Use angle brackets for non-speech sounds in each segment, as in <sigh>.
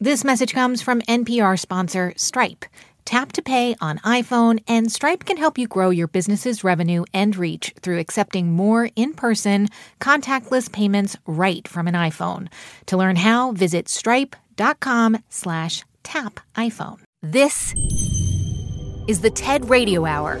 This message comes from NPR sponsor Stripe. Tap to pay on iPhone, and Stripe can help you grow your business's revenue and reach through accepting more in person, contactless payments right from an iPhone. To learn how, visit stripe.com slash tap iPhone. This is the TED Radio Hour.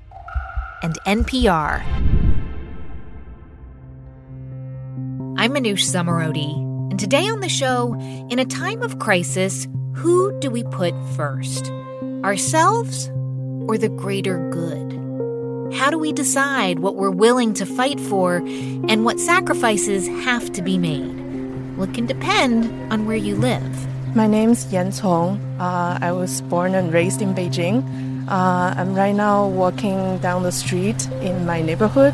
and NPR. I'm Manoush Zomorodi, and today on the show, in a time of crisis, who do we put first? Ourselves or the greater good? How do we decide what we're willing to fight for and what sacrifices have to be made? Well, it can depend on where you live. My name's Yan Cong. Uh, I was born and raised in Beijing. Uh, I'm right now walking down the street in my neighborhood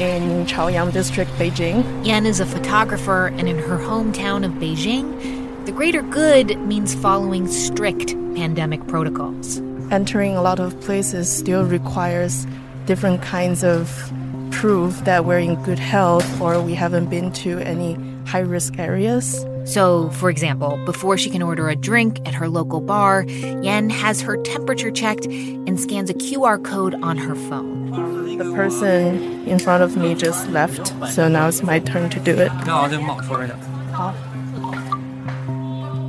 in Chaoyang District, Beijing. Yan is a photographer, and in her hometown of Beijing, the greater good means following strict pandemic protocols. Entering a lot of places still requires different kinds of proof that we're in good health or we haven't been to any high risk areas. So, for example, before she can order a drink at her local bar, Yan has her temperature checked and scans a QR code on her phone. The person in front of me just left, so now it's my turn to do it.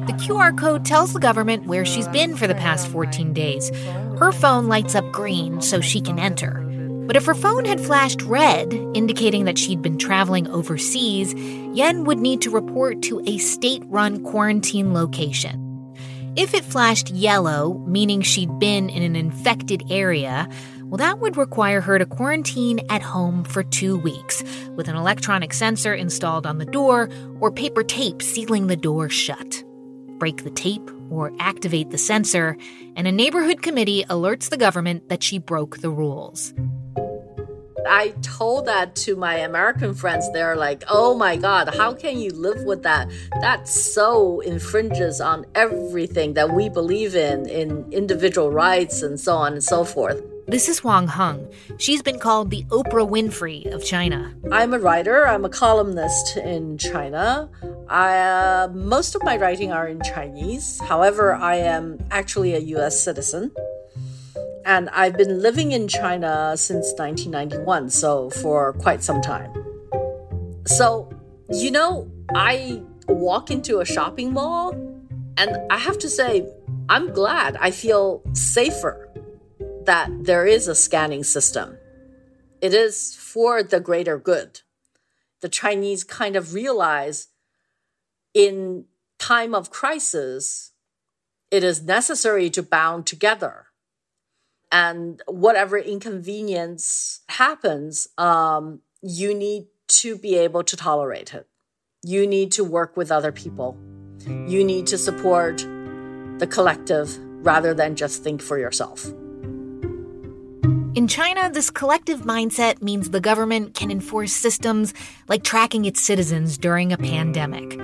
The QR code tells the government where she's been for the past 14 days. Her phone lights up green so she can enter. But if her phone had flashed red, indicating that she'd been traveling overseas, Yan would need to report to a state run quarantine location. If it flashed yellow, meaning she'd been in an infected area, well, that would require her to quarantine at home for two weeks, with an electronic sensor installed on the door or paper tape sealing the door shut. Break the tape or activate the sensor, and a neighborhood committee alerts the government that she broke the rules. I told that to my American friends. They're like, oh my God, how can you live with that? That so infringes on everything that we believe in, in individual rights and so on and so forth. This is Huang Hung. She's been called the Oprah Winfrey of China. I'm a writer, I'm a columnist in China. I, uh, most of my writing are in Chinese. However, I am actually a US citizen. And I've been living in China since 1991, so for quite some time. So, you know, I walk into a shopping mall, and I have to say, I'm glad I feel safer that there is a scanning system. It is for the greater good. The Chinese kind of realize in time of crisis, it is necessary to bound together and whatever inconvenience happens, um, you need to be able to tolerate it. You need to work with other people. You need to support the collective rather than just think for yourself. In China, this collective mindset means the government can enforce systems like tracking its citizens during a pandemic.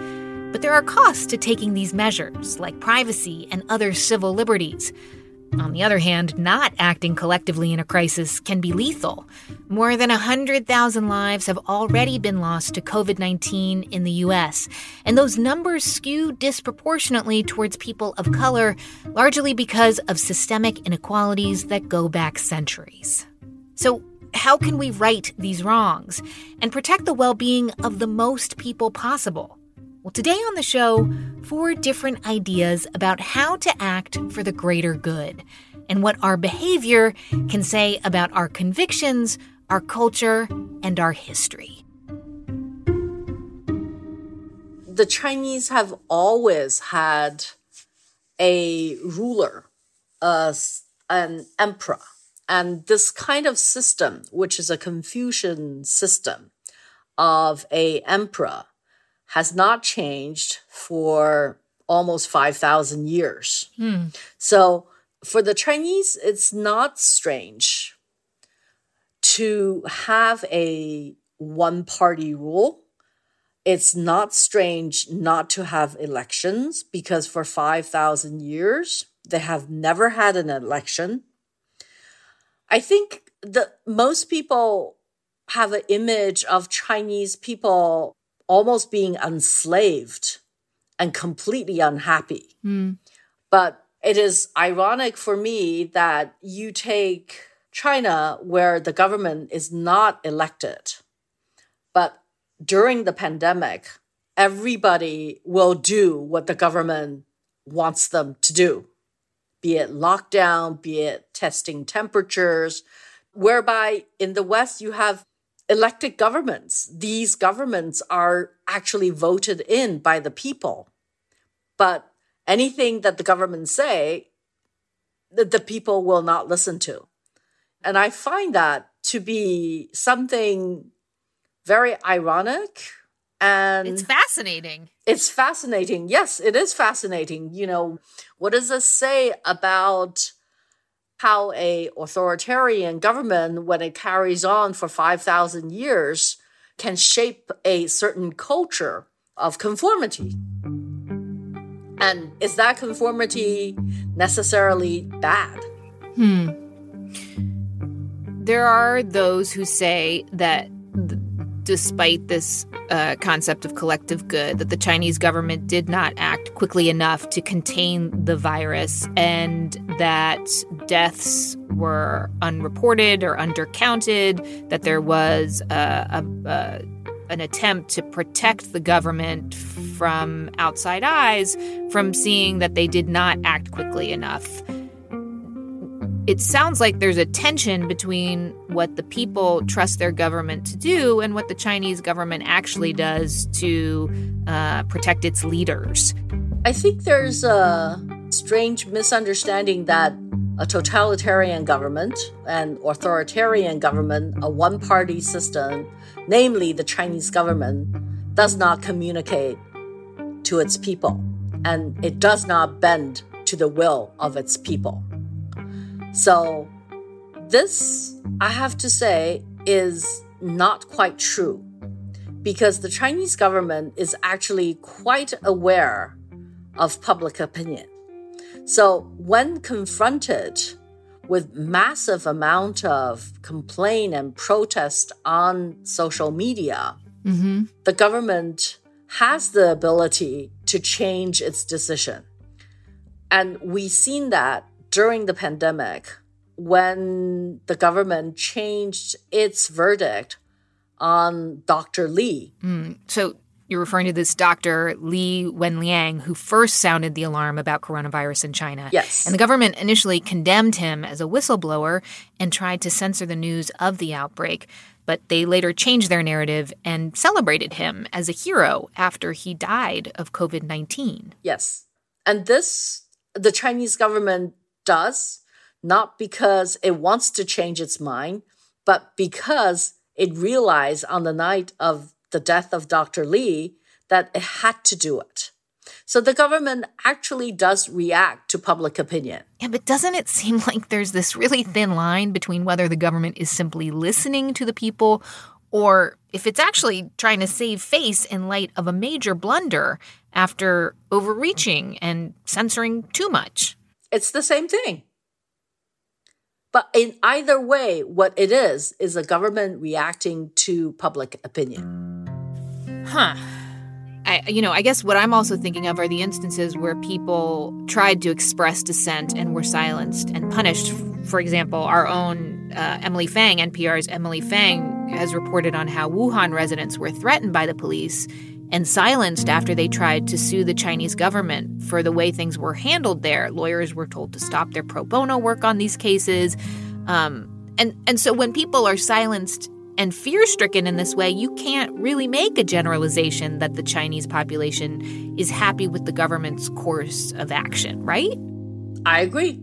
But there are costs to taking these measures, like privacy and other civil liberties. On the other hand, not acting collectively in a crisis can be lethal. More than 100,000 lives have already been lost to COVID 19 in the US, and those numbers skew disproportionately towards people of color, largely because of systemic inequalities that go back centuries. So, how can we right these wrongs and protect the well being of the most people possible? Well, today on the show, four different ideas about how to act for the greater good and what our behavior can say about our convictions, our culture, and our history. The Chinese have always had a ruler, uh, an emperor. And this kind of system, which is a Confucian system of a emperor, has not changed for almost 5,000 years. Hmm. So for the Chinese, it's not strange to have a one party rule. It's not strange not to have elections because for 5,000 years, they have never had an election. I think that most people have an image of Chinese people almost being enslaved and completely unhappy. Hmm. But it is ironic for me that you take China, where the government is not elected, but during the pandemic, everybody will do what the government wants them to do, be it lockdown, be it testing temperatures, whereby in the West, you have elected governments. These governments are actually voted in by the people. But anything that the government say, the, the people will not listen to. And I find that to be something very ironic and It's fascinating. it's fascinating. Yes, it is fascinating. You know, what does this say about how a authoritarian government, when it carries on for 5,000 years, can shape a certain culture of conformity? And is that conformity necessarily bad? There are those who say that th- despite this uh, concept of collective good, that the Chinese government did not act quickly enough to contain the virus and that deaths were unreported or undercounted, that there was a, a, a, an attempt to protect the government from outside eyes from seeing that they did not act quickly enough it sounds like there's a tension between what the people trust their government to do and what the Chinese government actually does to uh, protect its leaders. I think there's a strange misunderstanding that a totalitarian government, an authoritarian government, a one party system, namely the Chinese government, does not communicate to its people and it does not bend to the will of its people. So, this, I have to say, is not quite true because the Chinese government is actually quite aware of public opinion. So when confronted with massive amount of complaint and protest on social media, mm-hmm. the government has the ability to change its decision. And we've seen that during the pandemic when the government changed its verdict on Dr. Lee. Mm. So you're referring to this doctor, Li Wenliang, who first sounded the alarm about coronavirus in China. Yes. And the government initially condemned him as a whistleblower and tried to censor the news of the outbreak. But they later changed their narrative and celebrated him as a hero after he died of COVID 19. Yes. And this, the Chinese government does not because it wants to change its mind, but because it realized on the night of the death of Dr. Lee that it had to do it. So the government actually does react to public opinion. Yeah, but doesn't it seem <laughs> like there's this really thin line between whether the government is simply listening to the people or if it's actually trying to save face in light of a major blunder after overreaching and censoring too much? It's the same thing. But in either way, what it is, is a government reacting to public opinion. Huh. I, you know, I guess what I'm also thinking of are the instances where people tried to express dissent and were silenced and punished. For example, our own uh, Emily Feng, NPR's Emily Feng, has reported on how Wuhan residents were threatened by the police and silenced after they tried to sue the Chinese government for the way things were handled there. Lawyers were told to stop their pro bono work on these cases. Um, and, and so when people are silenced and fear stricken in this way, you can't really make a generalization that the Chinese population is happy with the government's course of action, right? I agree.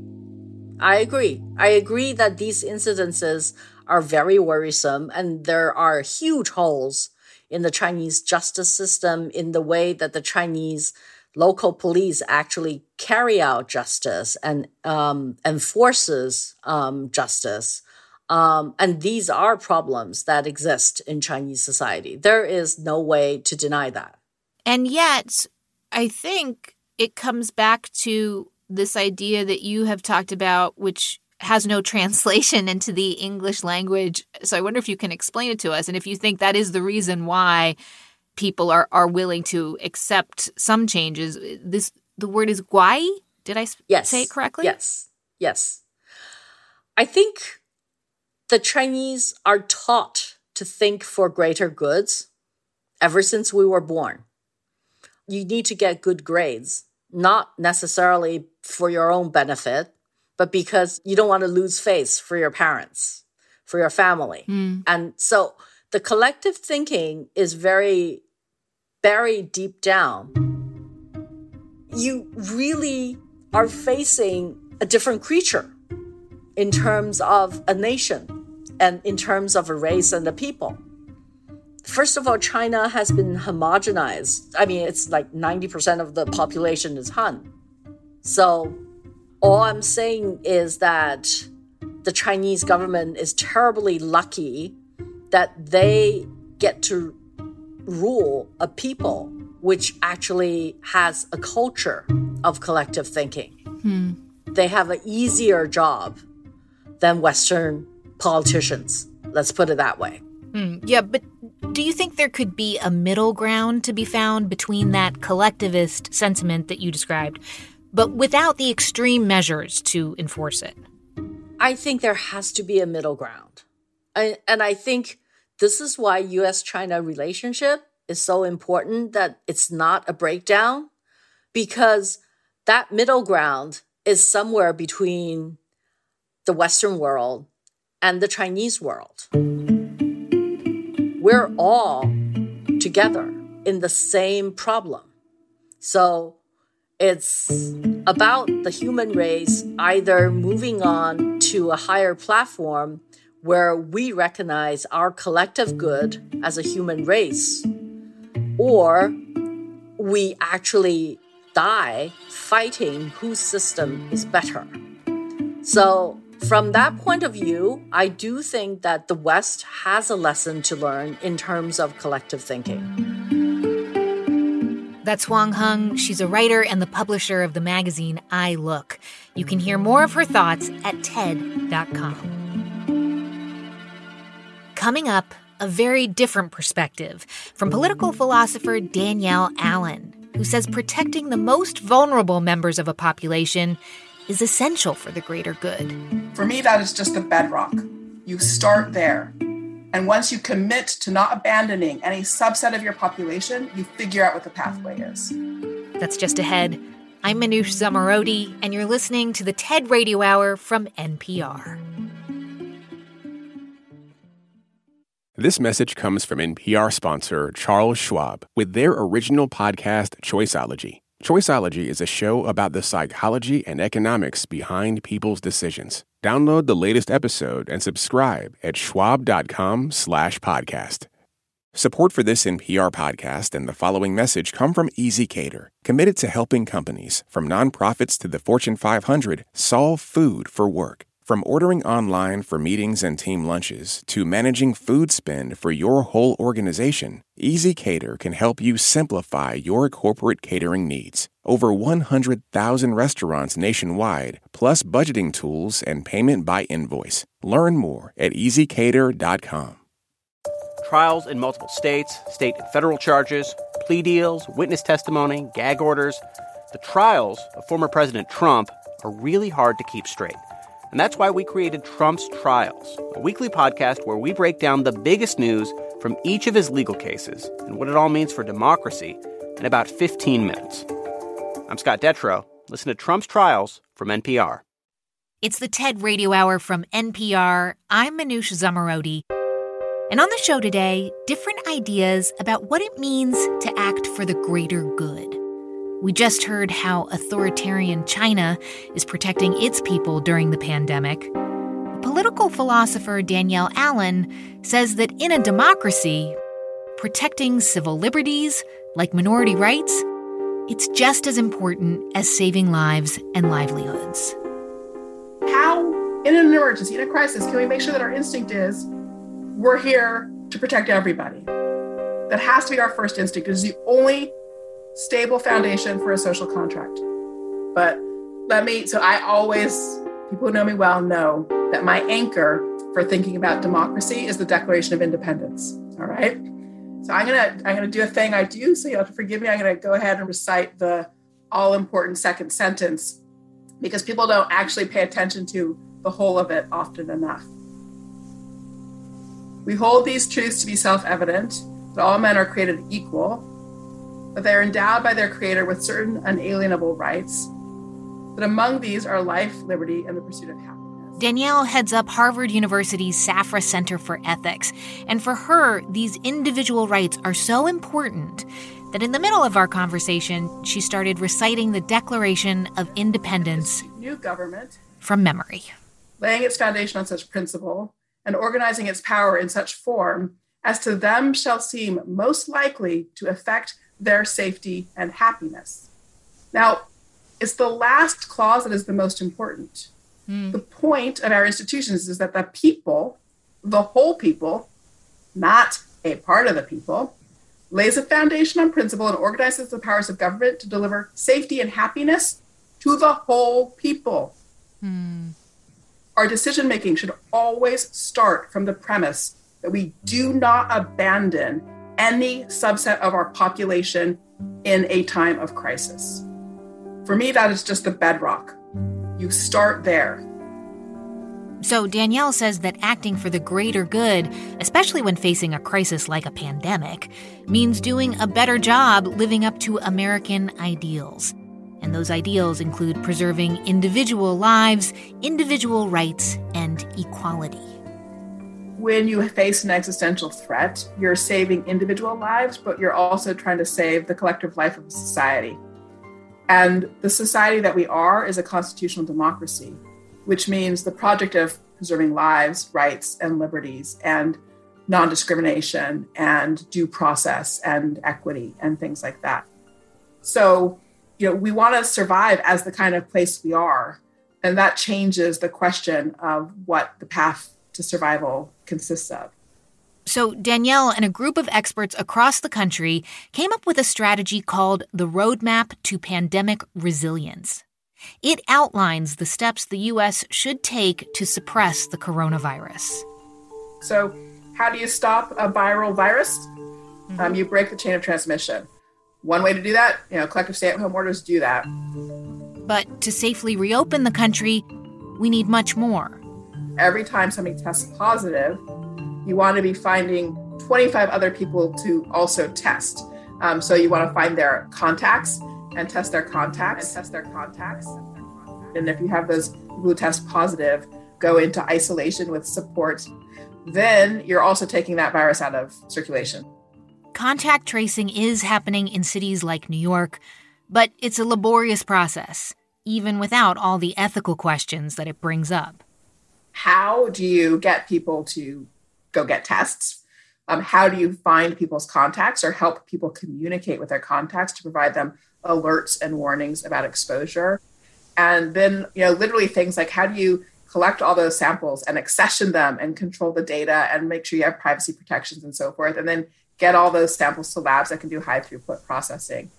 I agree. I agree that these incidences are very worrisome and there are huge holes in the Chinese justice system, in the way that the Chinese local police actually carry out justice and um, enforces um, justice. Um, and these are problems that exist in Chinese society. There is no way to deny that. And yet, I think it comes back to this idea that you have talked about, which has no <laughs> translation into the English language. So I wonder if you can explain it to us and if you think that is the reason why people are, are willing to accept some changes. This the word is guai. Did I yes. say it correctly? Yes. Yes. I think the Chinese are taught to think for greater goods ever since we were born. You need to get good grades, not necessarily for your own benefit, but because you don't want to lose face for your parents, for your family. Mm. And so the collective thinking is very buried deep down. You really are facing a different creature in terms of a nation and in terms of a race and the people. First of all, China has been homogenized. I mean, it's like 90% of the population is Han. So all I'm saying is that the Chinese government is terribly lucky that they get to rule a people which actually has a culture of collective thinking. Hmm. They have an easier job than Western politicians. Let's put it that way. Hmm. Yeah, but do you think there could be a middle ground to be found between that collectivist sentiment that you described but without the extreme measures to enforce it? I think there has to be a middle ground. I, and I think this is why US China relationship is so important that it's not a breakdown because that middle ground is somewhere between the Western world and the Chinese world. We're all together in the same problem. So it's about the human race either moving on to a higher platform where we recognize our collective good as a human race, or we actually die fighting whose system is better. So, from that point of view, I do think that the West has a lesson to learn in terms of collective thinking. That's Huang Hung. She's a writer and the publisher of the magazine iLook. You can hear more of her thoughts at TED.com. Coming up, a very different perspective from political philosopher Danielle Allen, who says protecting the most vulnerable members of a population is essential for the greater good. For me, that is just the bedrock. You start there. And once you commit to not abandoning any subset of your population, you figure out what the pathway is. That's just ahead. I'm Manoush Zomorodi, and you're listening to the TED Radio Hour from NPR. This message comes from NPR sponsor Charles Schwab with their original podcast, Choiceology. Choiceology is a show about the psychology and economics behind people's decisions. Download the latest episode and subscribe at schwab.com slash podcast. Support for this NPR podcast and the following message come from ezCater, committed to helping companies, from nonprofits to the Fortune 500, solve food for work. From ordering online for meetings and team lunches to managing food spend for your whole organization, ezCater can help you simplify your corporate catering needs. Over 100,000 restaurants nationwide, plus budgeting tools and payment by invoice. Learn more at ezcater.com. Trials in multiple states, state and federal charges, plea deals, witness testimony, gag orders. The trials of former President Trump are really hard to keep straight. And that's why we created Trump's Trials, a weekly podcast where we break down the biggest news from each of his legal cases and what it all means for democracy in about 15 minutes. I'm Scott Detrow. Listen to Trump's Trials from NPR. It's the TED Radio Hour from NPR. I'm Manoush Zomorodi. And on the show today, different ideas about what it means to act for the greater good. We just heard how authoritarian China is protecting its people during the pandemic. Political philosopher Danielle Allen says that in a democracy, protecting civil liberties, like minority rights, it's just as important as saving lives and livelihoods. How, in an emergency, in a crisis, can we make sure that our instinct is we're here to protect everybody? That has to be our first instinct. It is the only stable foundation for a social contract. But let me, so I always, people who know me well know that my anchor for thinking about democracy is the Declaration of Independence. All right. So I'm gonna I'm gonna do a thing I do. So you have to forgive me. I'm gonna go ahead and recite the all important second sentence because people don't actually pay attention to the whole of it often enough. We hold these truths to be self-evident that all men are created equal, that they are endowed by their creator with certain unalienable rights, that among these are life, liberty, and the pursuit of happiness. Danielle heads up Harvard University's Safra Center for Ethics, and for her, these individual rights are so important that in the middle of our conversation, she started reciting the Declaration of Independence new government from memory. Laying its foundation on such principle and organizing its power in such form as to them shall seem most likely to affect their safety and happiness. Now, it's the last clause that is the most important. Mm. The point of our institutions is that the people, the whole people, not a part of the people, lays a foundation on principle and organizes the powers of government to deliver safety and happiness to the whole people. Mm. Our decision making should always start from the premise that we do not abandon any subset of our population in a time of crisis. For me, that is just the bedrock. You start there. So, Danielle says that acting for the greater good, especially when facing a crisis like a pandemic, means doing a better job living up to American ideals. And those ideals include preserving individual lives, individual rights, and equality. When you face an existential threat, you're saving individual lives, but you're also trying to save the collective life of society. And the society that we are is a constitutional democracy, which means the project of preserving lives, rights, and liberties, and non discrimination, and due process, and equity, and things like that. So, you know, we want to survive as the kind of place we are. And that changes the question of what the path to survival consists of. So, Danielle and a group of experts across the country came up with a strategy called the Roadmap to Pandemic Resilience. It outlines the steps the U.S. should take to suppress the coronavirus. So, how do you stop a viral virus? Mm-hmm. Um, you break the chain of transmission. One way to do that, you know, collective stay at home orders do that. But to safely reopen the country, we need much more. Every time somebody tests positive, you want to be finding 25 other people to also test. Um, so you want to find their contacts and test their contacts. And test their contacts. And if you have those who test positive, go into isolation with support. Then you're also taking that virus out of circulation. Contact tracing is happening in cities like New York, but it's a laborious process, even without all the ethical questions that it brings up. How do you get people to go get tests? Um, how do you find people's contacts or help people communicate with their contacts to provide them alerts and warnings about exposure? And then, you know, literally things like how do you collect all those samples and accession them and control the data and make sure you have privacy protections and so forth, and then get all those samples to labs that can do high throughput processing.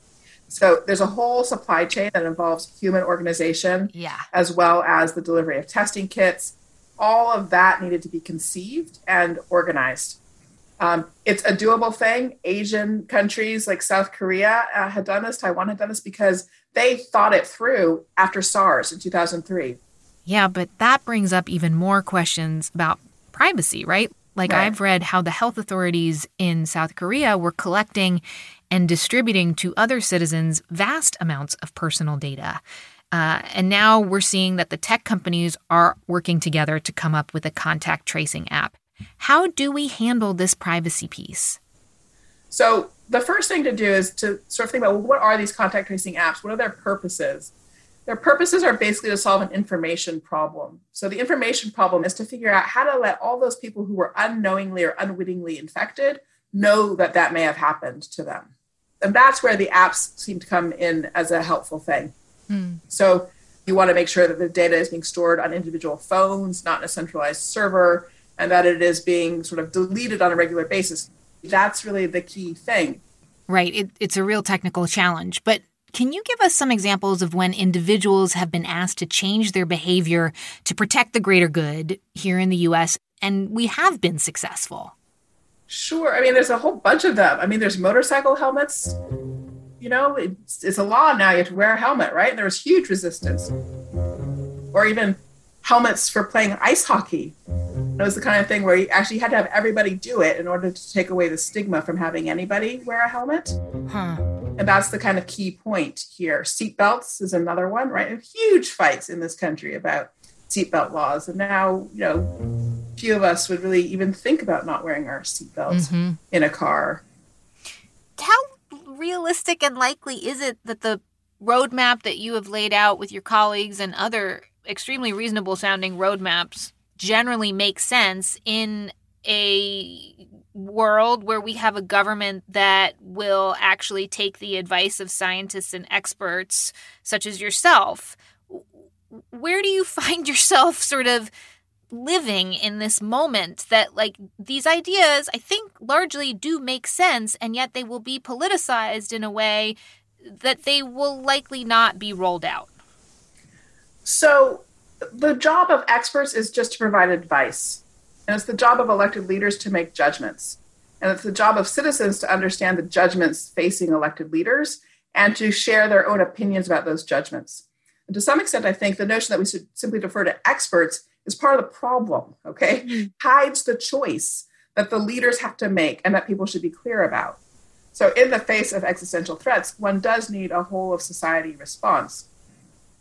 So there's a whole supply chain that involves human organization, yeah. as well as the delivery of testing kits. All of that needed to be conceived and organized. Um, it's a doable thing. Asian countries like South Korea uh, had done this, Taiwan had done this because they thought it through after SARS in 2003. Yeah, but that brings up even more questions about privacy, right? Like right. I've read how the health authorities in South Korea were collecting and distributing to other citizens vast amounts of personal data. Uh, and now we're seeing that the tech companies are working together to come up with a contact tracing app. How do we handle this privacy piece? So, the first thing to do is to sort of think about well, what are these contact tracing apps? What are their purposes? Their purposes are basically to solve an information problem. So, the information problem is to figure out how to let all those people who were unknowingly or unwittingly infected know that that may have happened to them. And that's where the apps seem to come in as a helpful thing. Hmm. So you want to make sure that the data is being stored on individual phones, not in a centralized server, and that it is being sort of deleted on a regular basis. That's really the key thing. Right. It, it's a real technical challenge. But can you give us some examples of when individuals have been asked to change their behavior to protect the greater good here in the US and we have been successful? Sure. I mean, there's a whole bunch of them. I mean, there's motorcycle helmets. You know, it's, it's a law now. You have to wear a helmet, right? And there was huge resistance. Or even helmets for playing ice hockey. It was the kind of thing where you actually had to have everybody do it in order to take away the stigma from having anybody wear a helmet. Huh. And that's the kind of key point here. Seatbelts is another one, right? Huge fights in this country about seatbelt laws. And now, you know, few of us would really even think about not wearing our seatbelts mm-hmm. in a car. How realistic and likely is it that the roadmap that you have laid out with your colleagues and other extremely reasonable sounding roadmaps generally make sense in a world where we have a government that will actually take the advice of scientists and experts such as yourself? Where do you <laughs> find yourself sort of living in this moment that like these ideas i think largely do make sense and yet they will be politicized in a way that they will likely not be rolled out. So the job of experts is just to provide advice and it's the job of elected leaders to make judgments and it's the job of citizens to understand the judgments facing elected leaders and to share their own opinions about those judgments. And to some extent i think the notion that we should simply defer to experts is part of the problem, okay? Mm-hmm. Hides the choice that the leaders have to make and that people should be clear about. So, in the face of existential threats, one does need a whole of society response.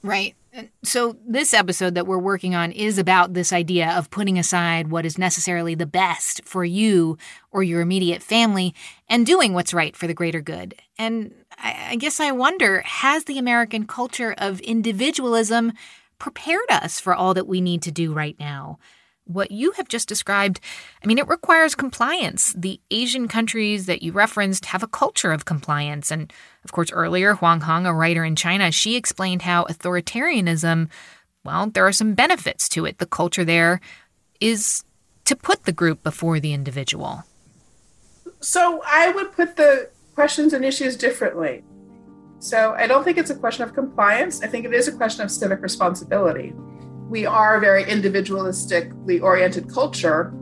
Right. So, this episode that we're working on is about this idea of putting aside what is necessarily the best for you or your immediate family and doing what's right for the greater good. And I guess I wonder has the American culture of individualism prepared us for all that we need to do right now. What you have just described, I mean, it requires compliance. The Asian countries that you referenced have a culture of compliance. And of course, earlier, Huang Hung, a writer in China, she explained how authoritarianism, well, there are some benefits to it. The culture there is to put the group before the individual. So I would put the questions and issues differently. So I don't think it's a question of compliance. I think it is a question of civic responsibility. We are a very individualistically oriented culture,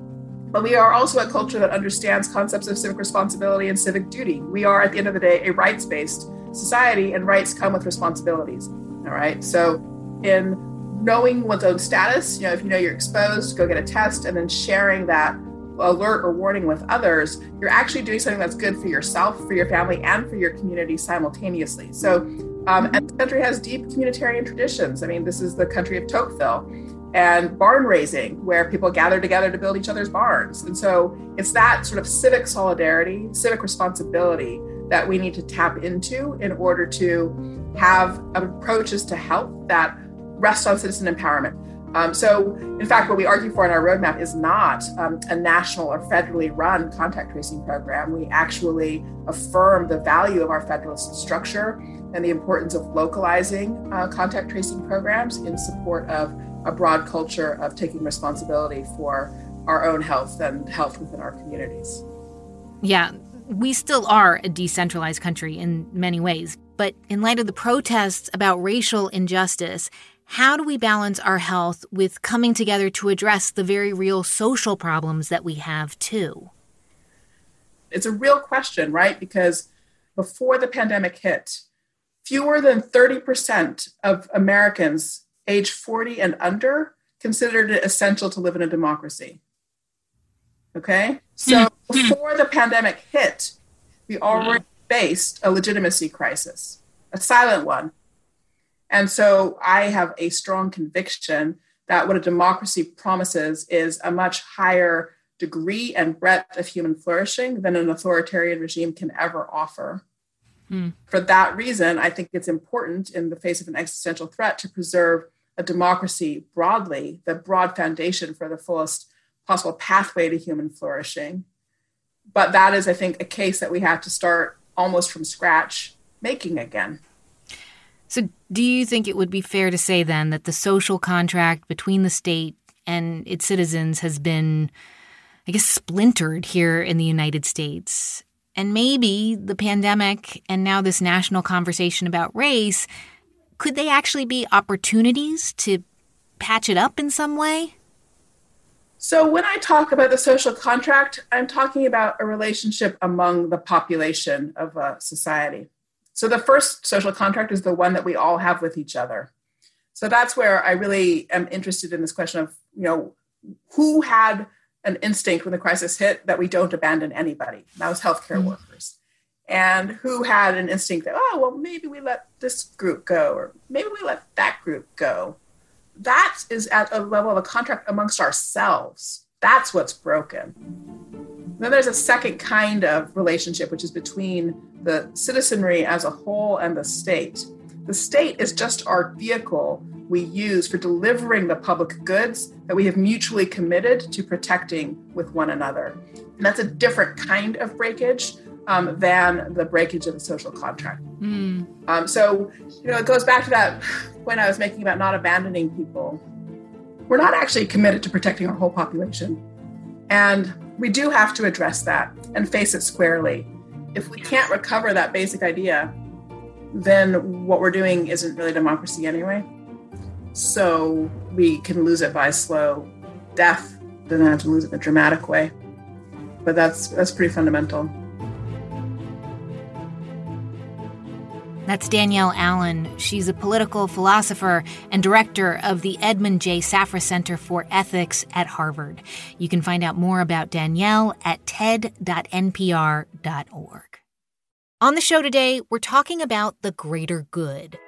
but we are also a culture that understands concepts of civic responsibility and civic duty. We are, at the end of the day, a rights based society, and rights come with responsibilities. All right. So, in knowing one's own status, you know, if you know you're exposed, go get a test, and then sharing that alert or warning with others, you're actually doing something that's good for yourself, for your family, and for your community simultaneously. So, um, and the country has deep communitarian traditions. I mean, this is the country of Tocqueville and barn raising, where people gather together to build each other's barns. And so it's that sort of civic solidarity, civic responsibility that we need to tap into in order to have approaches to health that rest on citizen empowerment. Um, so, in fact, what we argue for in our roadmap is not um, a national or federally run contact tracing program. We actually affirm the value of our federalist structure and the importance of localizing uh, contact tracing programs in support of a broad culture of taking responsibility for our own health and health within our communities. Yeah, we still are a decentralized country in many ways, but in light of the protests about racial injustice, how do we balance our health with coming together to address the very real social problems that we have too? It's a real question, right? Because before the pandemic hit, fewer than 30% of Americans age 40 and under considered it essential to live in a democracy. Okay? So hmm. before the pandemic hit, we already faced a legitimacy crisis, a silent one, and so I have a strong conviction that what a democracy promises is a much higher degree and breadth of human flourishing than an authoritarian regime can ever offer. Hmm. For that reason, I think it's important in the face of an existential threat to preserve a democracy broadly, the broad foundation for the fullest possible pathway to human flourishing. But that is, I think, a case that we have to start almost from scratch making again. So, do you think it would be fair to say then that the social contract between the state and its citizens has been, I guess, splintered here in the United States? And maybe the pandemic and now this national conversation about race could they actually be opportunities to patch it up in some way? So, when I talk about the social contract, I'm talking about a relationship among the population of a society. So, the first social contract is the one that we all have with each other. So, that's where I really am interested in this question of, you know, who had an instinct when the crisis hit that we don't abandon anybody? That was healthcare mm-hmm. workers and who had an instinct that, oh, well, maybe we let this group go, or maybe we let that group go. That is at a level of a contract amongst ourselves. That's what's broken. Then there's a second kind of relationship, which is between the citizenry as a whole and the state. The state is just our vehicle we use for delivering the public goods that we have mutually committed to protecting with one another. And that's a different kind of breakage um, than the breakage of the social contract. Mm. Um, so, you know, it goes back to that point I was making about not abandoning people. We're not actually committed to protecting our whole population. And we do have to address that and face it squarely. If we can't recover that basic idea, then what we're doing isn't really democracy anyway. So we can lose it by slow death, then have to lose it in a dramatic way. But that's that's pretty fundamental. That's Danielle Allen. She's a political philosopher and director of the Edmund J. Safra Center for Ethics at Harvard. You can find out more about Danielle at ted.npr.org. On the show today, we're talking about the greater good.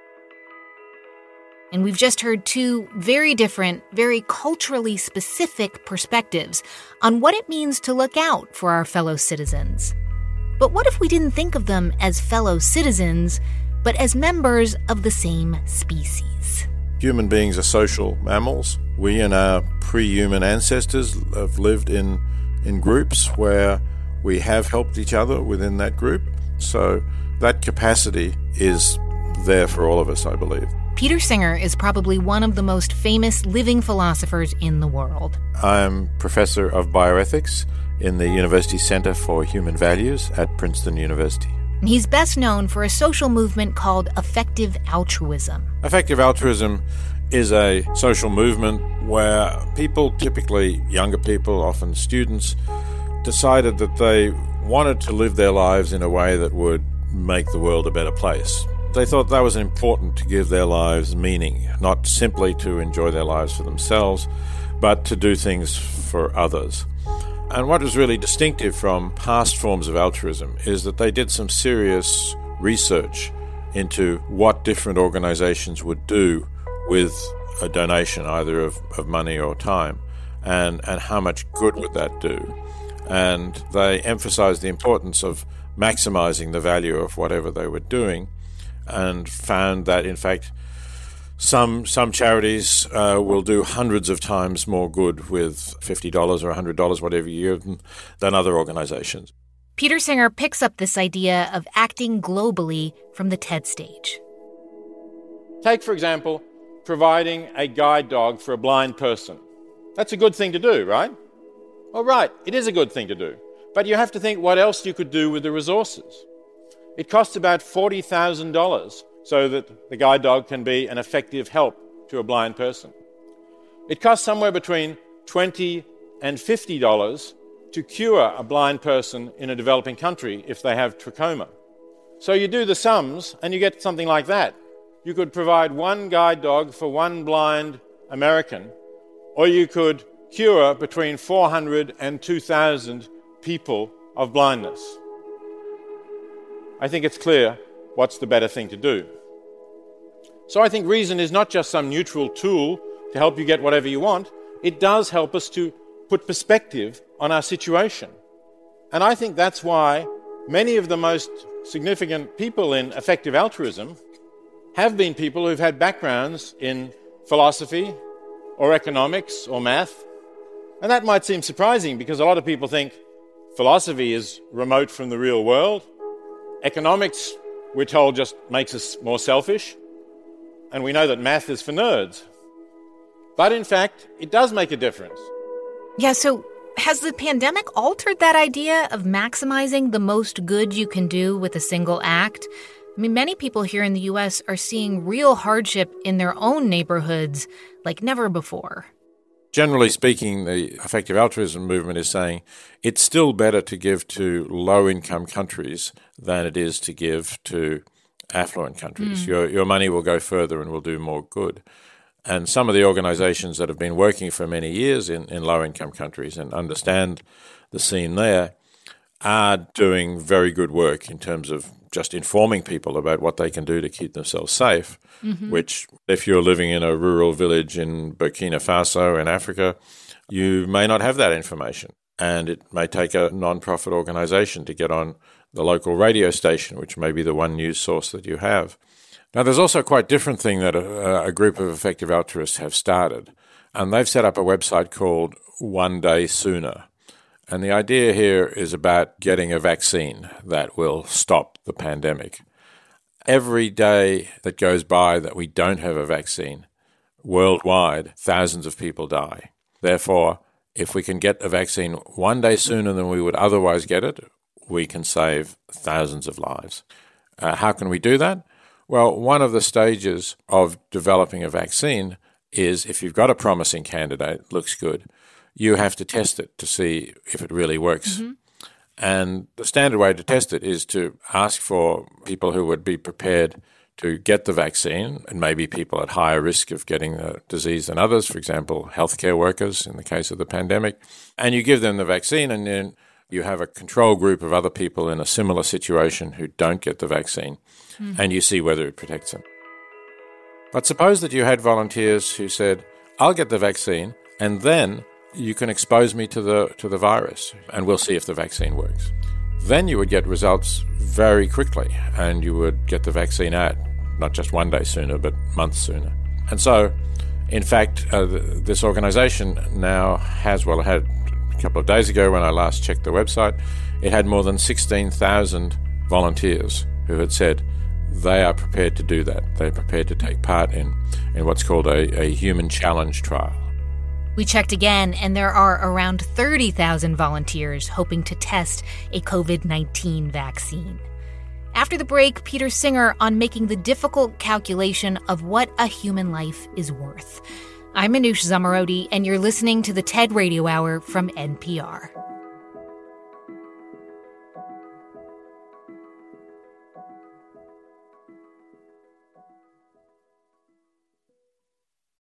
And we've just heard two very different, very culturally specific perspectives on what it means to look out for our fellow citizens. But what if we didn't think of them as fellow citizens? But as members of the same species. Human beings are social mammals. We and our pre human ancestors have lived in, in groups where we have helped each other within that group. So that capacity is there for all of us, I believe. Peter Singer is probably one of the most famous living philosophers in the world. I'm professor of bioethics in the University Center for Human Values at Princeton University. He's best known for a social movement called effective altruism. Effective altruism is a social movement where people, typically younger people, often students, decided that they wanted to live their lives in a way that would make the world a better place. They thought that was important to give their lives meaning, not simply to enjoy their lives for themselves, but to do things for others. And what was really distinctive from past forms of altruism is that they did some serious research into what different organizations would do with a donation, either of, of money or time, and, and how much good would that do. And they emphasized the importance of maximizing the value of whatever they were doing and found that, in fact, some some charities uh, will do hundreds of times more good with fifty dollars or hundred dollars, whatever you give them, than other organizations. Peter Singer picks up this idea of acting globally from the TED stage. Take, for example, providing a guide dog for a blind person. That's a good thing to do, right? All right, it is a good thing to do. But you have to think what else you could do with the resources. It costs about $40,000 so that the guide dog can be an effective help to a blind person. It costs somewhere between 20 and $50 to cure a blind person in a developing country if they have trachoma. So you do the sums and you get something like that. You could provide one guide dog for one blind American, or you could cure between 400 and 2,000 people of blindness. I think it's clear what's the better thing to do. So I think reason is not just some neutral tool to help you get whatever you want, it does help us to put perspective on our situation. And I think that's why many of the most significant people in effective altruism have been people who've had backgrounds in philosophy or economics or math. And that might seem surprising because a lot of people think philosophy is remote from the real world, Economics, we're told, just makes us more selfish. And we know that math is for nerds. But in fact, it does make a difference. Yeah, so has the pandemic altered that idea of maximizing the most good you can do with a single act? I mean, many people here in the US are seeing real hardship in their own neighborhoods like never before. Generally speaking, the effective altruism movement is saying it's still better to give to low income countries than it is to give to affluent countries. Mm. Your, your money will go further and will do more good. And some of the organizations that have been working for many years in, in low income countries and understand the scene there are doing very good work in terms of just informing people about what they can do to keep themselves safe. Mm-hmm. Which, if you're living in a rural village in Burkina Faso in Africa, you may not have that information. And it may take a non profit organization to get on the local radio station, which may be the one news source that you have. Now, there's also a quite different thing that a, a group of effective altruists have started, and they've set up a website called One Day Sooner. And the idea here is about getting a vaccine that will stop the pandemic. Every day that goes by that we don't have a vaccine, worldwide, thousands of people die. Therefore, if we can get a vaccine one day sooner than we would otherwise get it, we can save thousands of lives. Uh, how can we do that? Well, one of the stages of developing a vaccine is if you've got a promising candidate, looks good, you have to test it to see if it really works. Mm-hmm. And the standard way to test it is to ask for people who would be prepared to get the vaccine, and maybe people at higher risk of getting the disease than others, for example, healthcare workers in the case of the pandemic. And you give them the vaccine, and then you have a control group of other people in a similar situation who don't get the vaccine mm-hmm. and you see whether it protects them. But suppose that you had volunteers who said, I'll get the vaccine and then you can expose me to the, to the virus and we'll see if the vaccine works. Then you would get results very quickly and you would get the vaccine out not just one day sooner, but months sooner. And so, in fact, uh, this organization now has, well, it had couple of days ago when I last checked the website, it had more than 16,000 volunteers who had said, they are prepared to do that. They're prepared to take part in, in what's called a, a human challenge trial. We checked again, and there are around 30,000 volunteers hoping to test a COVID 19 vaccine. After the break, Peter Singer on making the difficult calculation of what a human life is worth. I'm Manoush Zomorodi, and you're listening to the TED Radio Hour from NPR.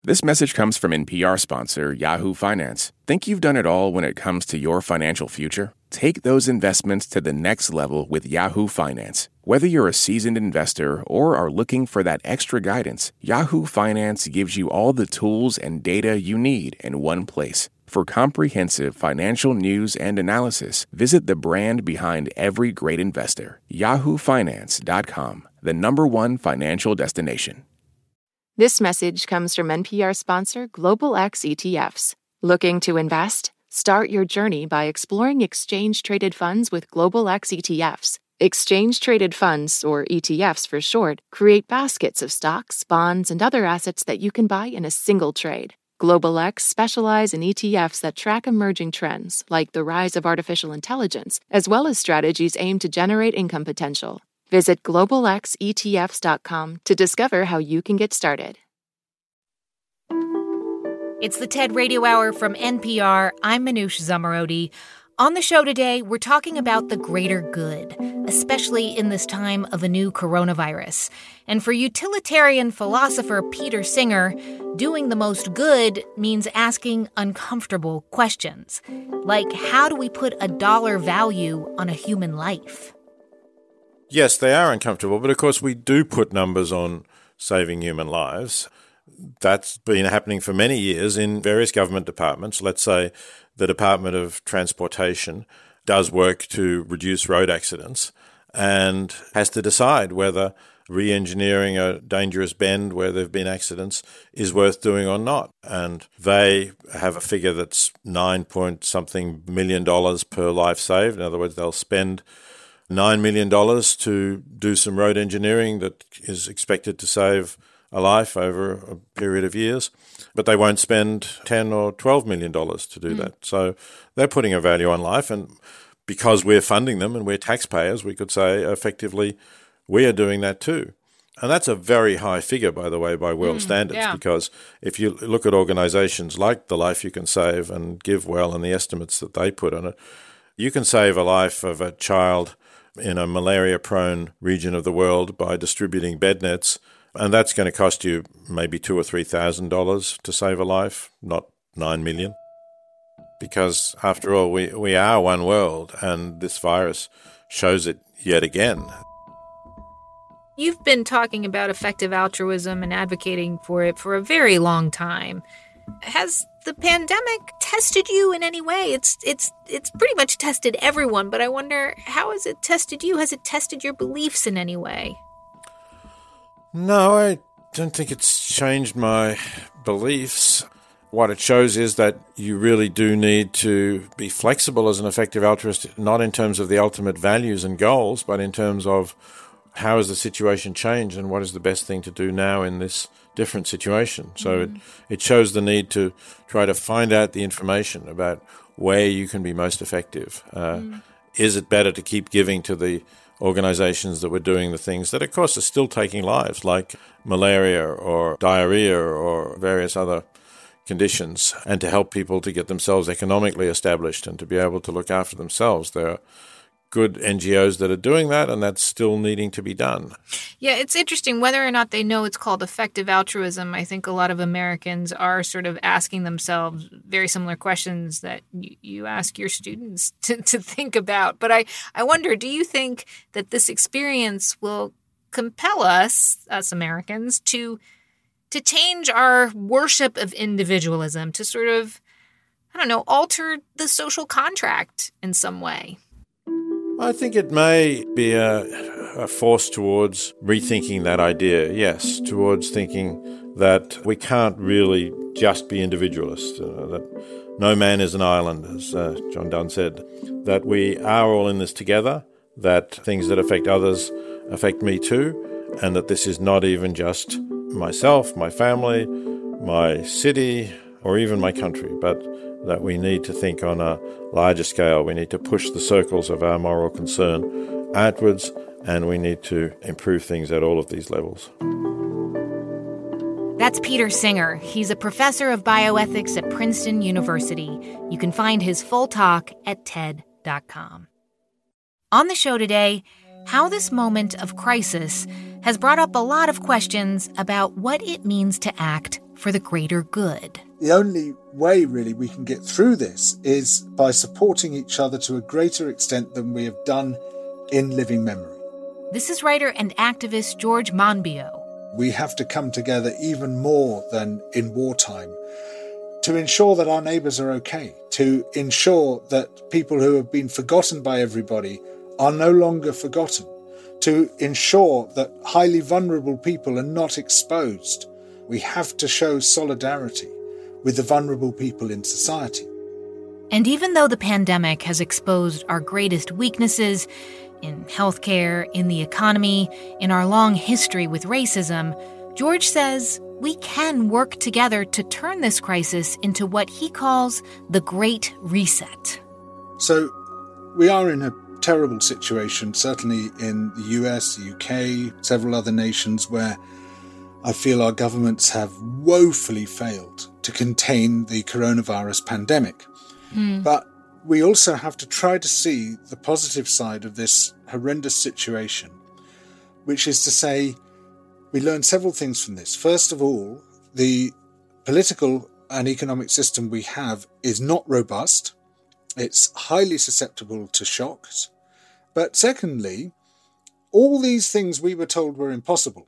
This message comes from NPR sponsor Yahoo Finance. Think you've done it all when it comes to your financial future? Take those investments to the next level with Yahoo Finance. Whether you're a seasoned investor or are looking for that extra guidance, Yahoo Finance gives you all the tools and data you need in one place. For comprehensive financial news and analysis, visit the brand behind every great investor, yahoofinance.com, the number one financial destination. This message comes from NPR sponsor Global X ETFs. Looking to invest? Start your journey by exploring exchange traded funds with Global X ETFs. Exchange traded funds, or ETFs for short, create baskets of stocks, bonds, and other assets that you can buy in a single trade. Global X specialize in ETFs that track emerging trends, like the rise of artificial intelligence, as well as strategies aimed to generate income potential. Visit globalxetfs.com to discover how you can get started. It's the TED Radio Hour from NPR. I'm Manoush Zomorodi. On the show today, we're talking about the greater good, especially in this time of a new coronavirus. And for utilitarian philosopher Peter Singer, doing the most good means asking uncomfortable questions. Like, how do we put a dollar value on a human life? Yes, they are uncomfortable, but of course, we do put numbers on saving human lives. That's been happening for many years in various government departments. Let's say the Department of Transportation does work to reduce road accidents and has to decide whether re engineering a dangerous bend where there have been accidents is worth doing or not. And they have a figure that's nine point something million dollars per life saved. In other words, they'll spend $9 million to do some road engineering that is expected to save a life over a period of years, but they won't spend 10 or 12 million dollars to do mm. that. So they're putting a value on life and because we're funding them and we're taxpayers, we could say effectively we are doing that too. And that's a very high figure, by the way, by world mm, standards, yeah. because if you look at organizations like the Life You Can Save and Give Well and the estimates that they put on it, you can save a life of a child in a malaria prone region of the world by distributing bed nets. And that's going to cost you maybe two or three thousand dollars to save a life, not nine million. Because after all, we, we are one world, and this virus shows it yet again. You've been talking about effective altruism and advocating for it for a very long time. Has the pandemic tested you in any way? It's it's it's pretty much tested everyone, but I wonder how has it tested you? Has it tested your beliefs in any way? No, I don't think it's changed my beliefs. What it shows is that you really do need to be flexible as an effective altruist, not in terms of the ultimate values and goals, but in terms of how has the situation changed and what is the best thing to do now in this different situation. So mm. it, it shows the need to try to find out the information about where you can be most effective. Uh, mm. Is it better to keep giving to the organizations that were doing the things that, of course, are still taking lives, like malaria or diarrhea or various other conditions, and to help people to get themselves economically established and to be able to look after themselves? There good NGOs that are doing that, and that's still needing to be done. Yeah, it's interesting whether or not they know it's called effective altruism. I think a lot of Americans are sort of asking themselves very similar questions that you, you ask your students <laughs> to, to think about. But I, I wonder do you think that this experience will compel us, us Americans, to to change our worship of individualism, to sort of, I don't know, alter the social contract in some way? I think it may be a, a, force towards rethinking that idea, yes, towards thinking that we can't really just be individualists, uh, that no man is an island, as uh, John Donne said, that we are all in this together, that things that affect others affect me too, and that this is not even just myself, my family, my city, or even my country, but that we need to think on a larger scale. We need to push the circles of our moral concern outwards, and we need to improve things at all of these levels. That's Peter Singer. He's a professor of bioethics at Princeton University. You can find his full talk at TED.com. On the show today, how this moment of crisis has brought up a lot of questions about what it means to act for the greater good. The only way, really, we can get through this is by supporting each other to a greater extent than we have done in living memory. This is writer and activist George Monbiot. We have to come together even more than in wartime to ensure that our neighbours are okay, to ensure that people who have been forgotten by everybody are no longer forgotten, to ensure that highly vulnerable people are not exposed we have to show solidarity with the vulnerable people in society. And even though the pandemic has exposed our greatest weaknesses in healthcare, in the economy, in our long history with racism, George says we can work together to turn this crisis into what he calls the Great Reset. So, we are in a terrible situation, certainly in the US, the UK, several other nations where I feel our governments have woefully failed to contain the coronavirus pandemic. Mm. But we also have to try to see the positive side of this horrendous situation, which is to say, we learn several things from this. First of all, the political and economic system we have is not robust, it's highly susceptible to shocks. But secondly, all these things we were told were impossible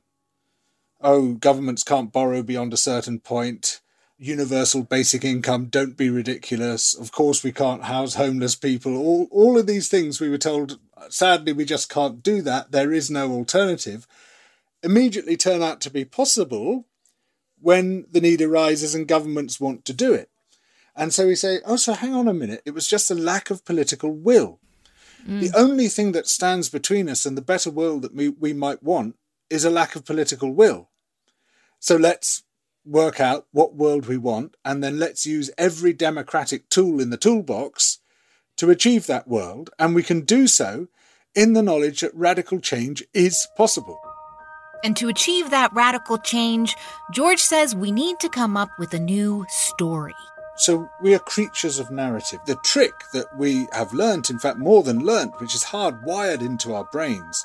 oh, governments can't borrow beyond a certain point. Universal basic income, don't be ridiculous. Of course, we can't house homeless people. All, all of these things we were told, sadly, we just can't do that. There is no alternative. Immediately turn out to be possible when the need arises and governments want to do it. And so we say, oh, so hang on a minute. It was just a lack of political will. Mm. The only thing that stands between us and the better world that we, we might want is a lack of political will. So let's work out what world we want, and then let's use every democratic tool in the toolbox to achieve that world. And we can do so in the knowledge that radical change is possible. And to achieve that radical change, George says we need to come up with a new story. So we are creatures of narrative. The trick that we have learnt, in fact, more than learnt, which is hardwired into our brains,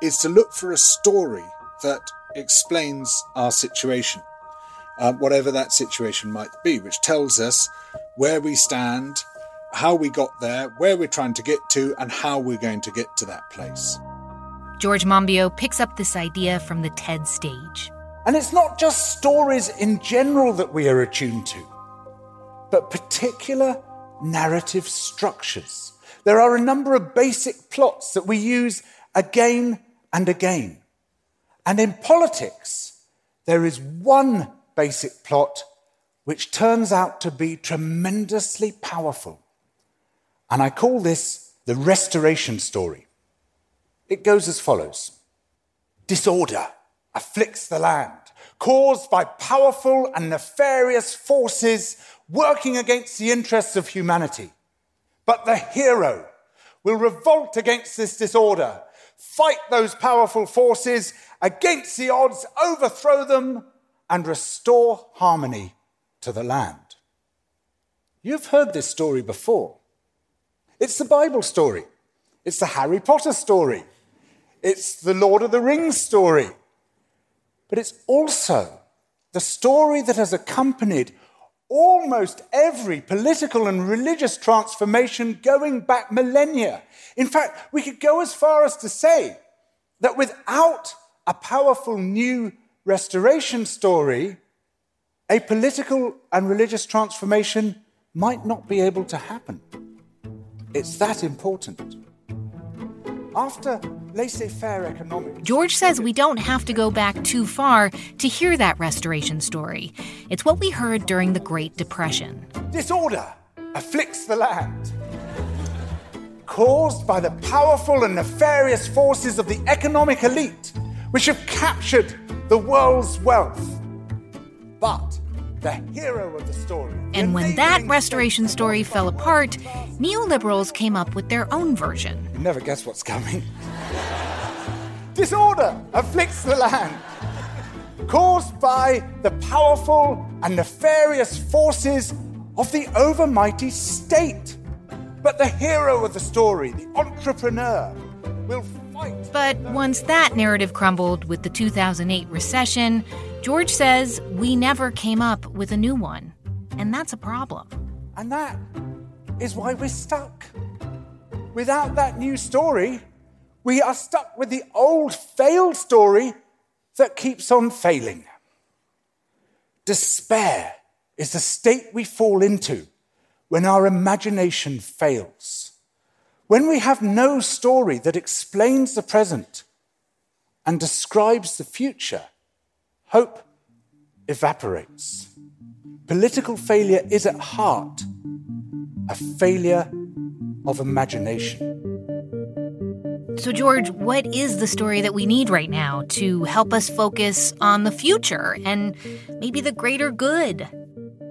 is to look for a story that explains our situation, uh, whatever that situation might be, which tells us where we stand, how we got there, where we're trying to get to, and how we're going to get to that place. George Monbiot picks up this idea from the TED stage. And it's not just stories in general that we are attuned to, but particular narrative structures. There are a number of basic plots that we use again and again. And in politics, there is one basic plot which turns out to be tremendously powerful. And I call this the restoration story. It goes as follows Disorder afflicts the land, caused by powerful and nefarious forces working against the interests of humanity. But the hero will revolt against this disorder, fight those powerful forces against the odds, overthrow them, and restore harmony to the land. You've heard this story before. It's the Bible story. It's the Harry Potter story. It's the Lord of the Rings story. But it's also the story that has accompanied almost every political and religious transformation going back millennia. In fact, we could go as far as to say that without a powerful new restoration story, a political and religious transformation might not be able to happen. It's that important. After laissez faire economics. George says we don't have to go back too far to hear that restoration story. It's what we heard during the Great Depression. Disorder afflicts the land, caused by the powerful and nefarious forces of the economic elite, which have captured the world's wealth. But the hero of the story. And when that restoration story fell apart, neoliberals came up with their own version. You never guess what's coming. <laughs> Disorder afflicts the land, caused by the powerful and nefarious forces of the overmighty state. But the hero of the story, the entrepreneur, will fight. But once that narrative crumbled with the 2008 recession, George says we never came up with a new one. And that's a problem. And that is why we're stuck. Without that new story, we are stuck with the old failed story that keeps on failing. Despair is the state we fall into when our imagination fails. When we have no story that explains the present and describes the future, hope evaporates. Political failure is at heart a failure of imagination. So, George, what is the story that we need right now to help us focus on the future and maybe the greater good?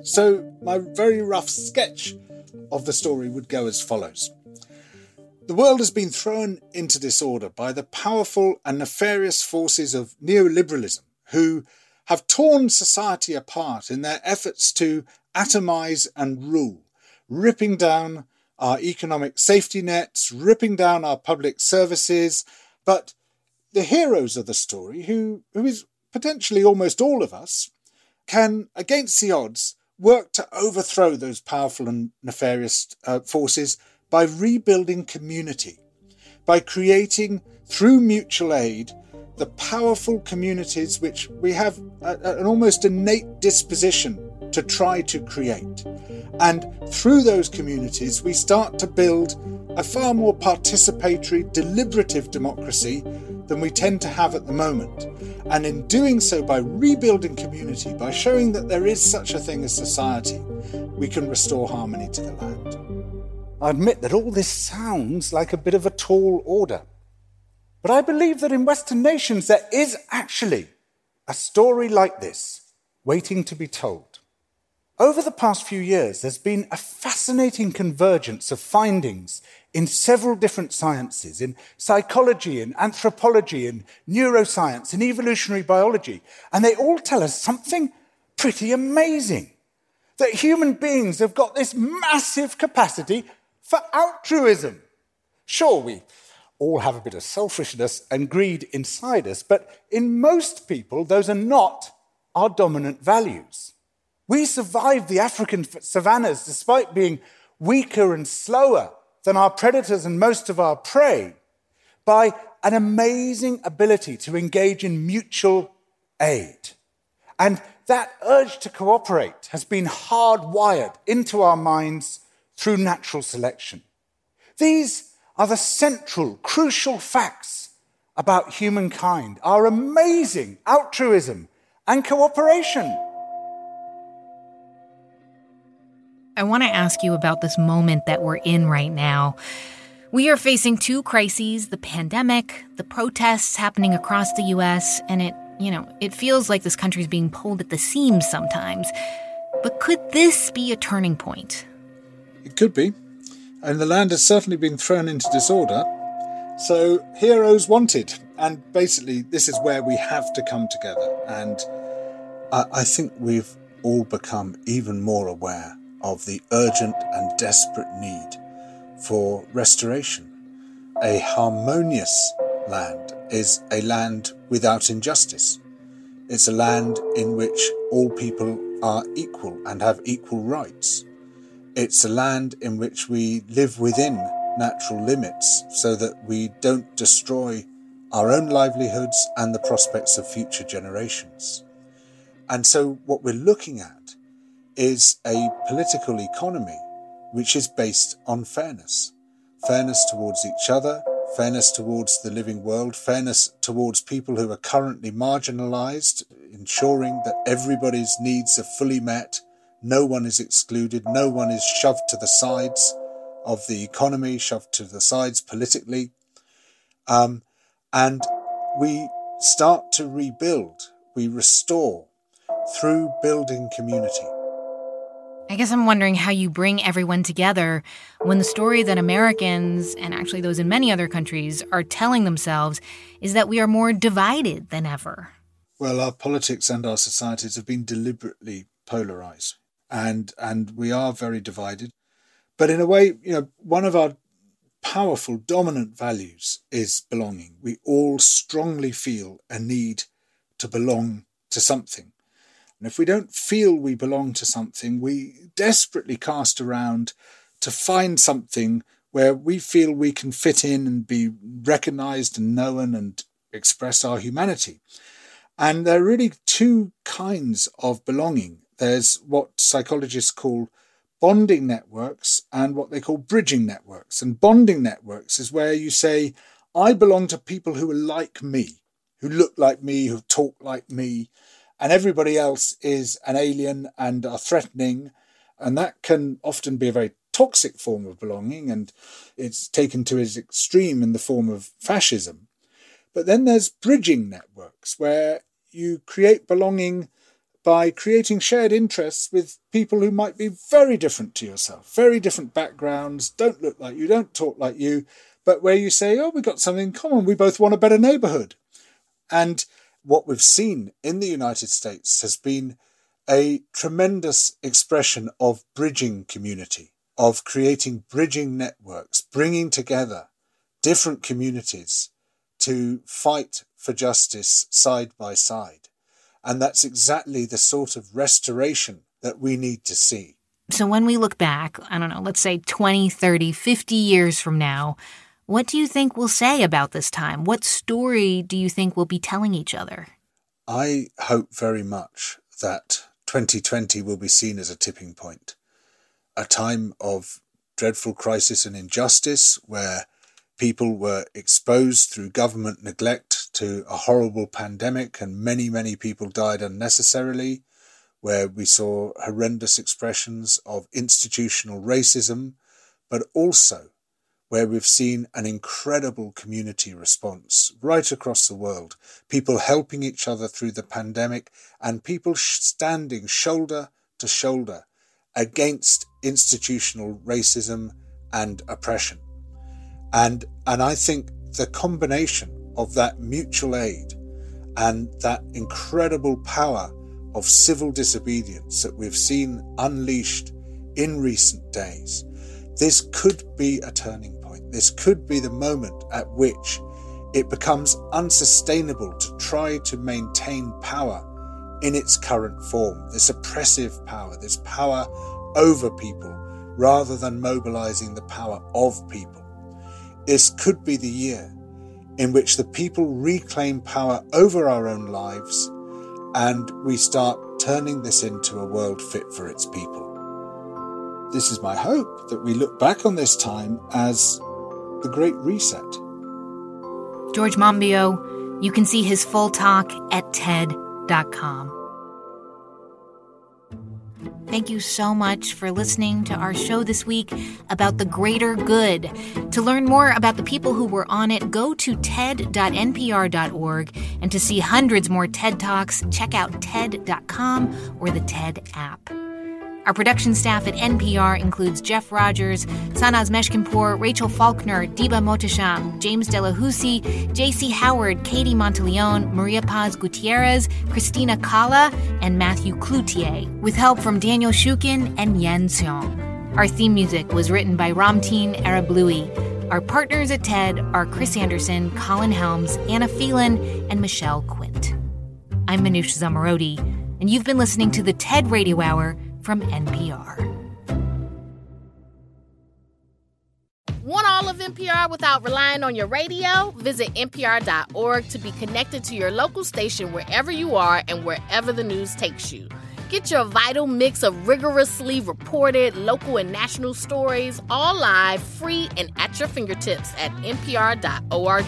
So, my very rough sketch of the story would go as follows The world has been thrown into disorder by the powerful and nefarious forces of neoliberalism, who have torn society apart in their efforts to atomize and rule, ripping down our economic safety nets, ripping down our public services. But the heroes of the story, who, who is potentially almost all of us, can, against the odds, work to overthrow those powerful and nefarious uh, forces by rebuilding community, by creating, through mutual aid, the powerful communities which we have a, an almost innate disposition to try to create. And through those communities, we start to build a far more participatory, deliberative democracy than we tend to have at the moment. And in doing so, by rebuilding community, by showing that there is such a thing as society, we can restore harmony to the land. I admit that all this sounds like a bit of a tall order. But I believe that in Western nations there is actually a story like this waiting to be told. Over the past few years, there's been a fascinating convergence of findings in several different sciences in psychology, in anthropology, in neuroscience, in evolutionary biology. And they all tell us something pretty amazing that human beings have got this massive capacity for altruism. Sure, we all have a bit of selfishness and greed inside us, but in most people, those are not our dominant values. We survived the African savannas despite being weaker and slower than our predators and most of our prey by an amazing ability to engage in mutual aid. And that urge to cooperate has been hardwired into our minds through natural selection. These are the central, crucial facts about humankind, our amazing altruism and cooperation. I want to ask you about this moment that we're in right now. We are facing two crises the pandemic, the protests happening across the US, and it, you know, it feels like this country is being pulled at the seams sometimes. But could this be a turning point? It could be and the land has certainly been thrown into disorder. So, heroes wanted. And basically, this is where we have to come together. And I, I think we've all become even more aware of the urgent and desperate need for restoration. A harmonious land is a land without injustice. It's a land in which all people are equal and have equal rights. It's a land in which we live within natural limits so that we don't destroy our own livelihoods and the prospects of future generations. And so, what we're looking at is a political economy which is based on fairness fairness towards each other, fairness towards the living world, fairness towards people who are currently marginalized, ensuring that everybody's needs are fully met no one is excluded. No one is shoved to the sides of the economy, shoved to the sides politically. Um, and we start to rebuild, we restore through building community. I guess I'm wondering how you bring everyone together when the story that Americans, and actually those in many other countries, are telling themselves is that we are more divided than ever. Well, our politics and our societies have been deliberately polarized and and we are very divided. But in a way, you know, one of our powerful dominant values is belonging. We all strongly feel a need to belong to something. And if we don't feel we belong to something, we desperately cast around to find something where we feel we can fit in and be recognized and known and express our humanity. And there are really two kinds of belonging there's what psychologists call bonding networks and what they call bridging networks. And bonding networks is where you say, I belong to people who are like me, who look like me, who talk like me, and everybody else is an alien and are threatening. And that can often be a very toxic form of belonging, and it's taken to its extreme in the form of fascism. But then there's bridging networks where you create belonging by creating shared interests with people who might be very different to yourself, very different backgrounds, don't look like you, don't talk like you, but where you say, oh, we've got something in common, we both want a better neighborhood. And what we've seen in the United States has been a tremendous expression of bridging community, of creating bridging networks, bringing together different communities to fight for justice side by side. And that's exactly the sort of restoration that we need to see. So when we look back, I don't know, let's say 20, 30, 50 years from now, what do you think we'll say about this time? What story do you think we'll be telling each other? I hope very much that 2020 will be seen as a tipping point, a time of dreadful crisis and injustice where people were exposed through government neglect to a horrible pandemic and many, many people died unnecessarily, where we saw horrendous expressions of institutional racism, but also where we've seen an incredible community response right across the world. People helping each other through the pandemic and people standing shoulder to shoulder against institutional racism and oppression. And, and I think the combination of that mutual aid and that incredible power of civil disobedience that we've seen unleashed in recent days, this could be a turning point. this could be the moment at which it becomes unsustainable to try to maintain power in its current form, this oppressive power, this power over people, rather than mobilizing the power of people. This could be the year in which the people reclaim power over our own lives and we start turning this into a world fit for its people. This is my hope that we look back on this time as the Great Reset. George Monbiot, you can see his full talk at TED.com. Thank you so much for listening to our show this week about the greater good. To learn more about the people who were on it, go to TED.npr.org. And to see hundreds more TED Talks, check out TED.com or the TED app. Our production staff at NPR includes Jeff Rogers, Sanaz Meshkinpour, Rachel Faulkner, Diba Mohtasham, James Delahoussaye, J.C. Howard, Katie Monteleone, Maria Paz Gutierrez, Christina Cala, and Matthew Cloutier, with help from Daniel Shukin and Yen Seong. Our theme music was written by Ramtin Arablouei. Our partners at TED are Chris Anderson, Colin Helms, Anna Phelan, and Michelle Quint. I'm Manoush Zomorodi, and you've been listening to the TED Radio Hour from NPR. Want all of NPR without relying on your radio? Visit npr.org to be connected to your local station wherever you are and wherever the news takes you. Get your vital mix of rigorously reported local and national stories all live, free, and at your fingertips at npr.org.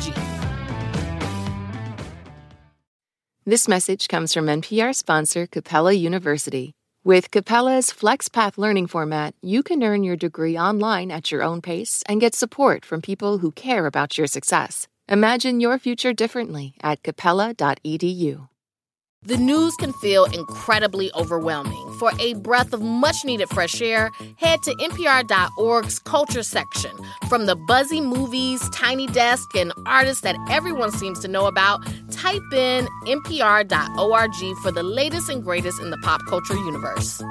This message comes from NPR sponsor Capella University. With Capella's FlexPath learning format, you can earn your degree online at your own pace and get support from people who care about your success. Imagine your future differently at capella.edu. The news can feel incredibly overwhelming. For a breath of much needed fresh air, head to NPR.org's culture section. From the buzzy movies, tiny desk, and artists that everyone seems to know about, type in NPR.org for the latest and greatest in the pop culture universe.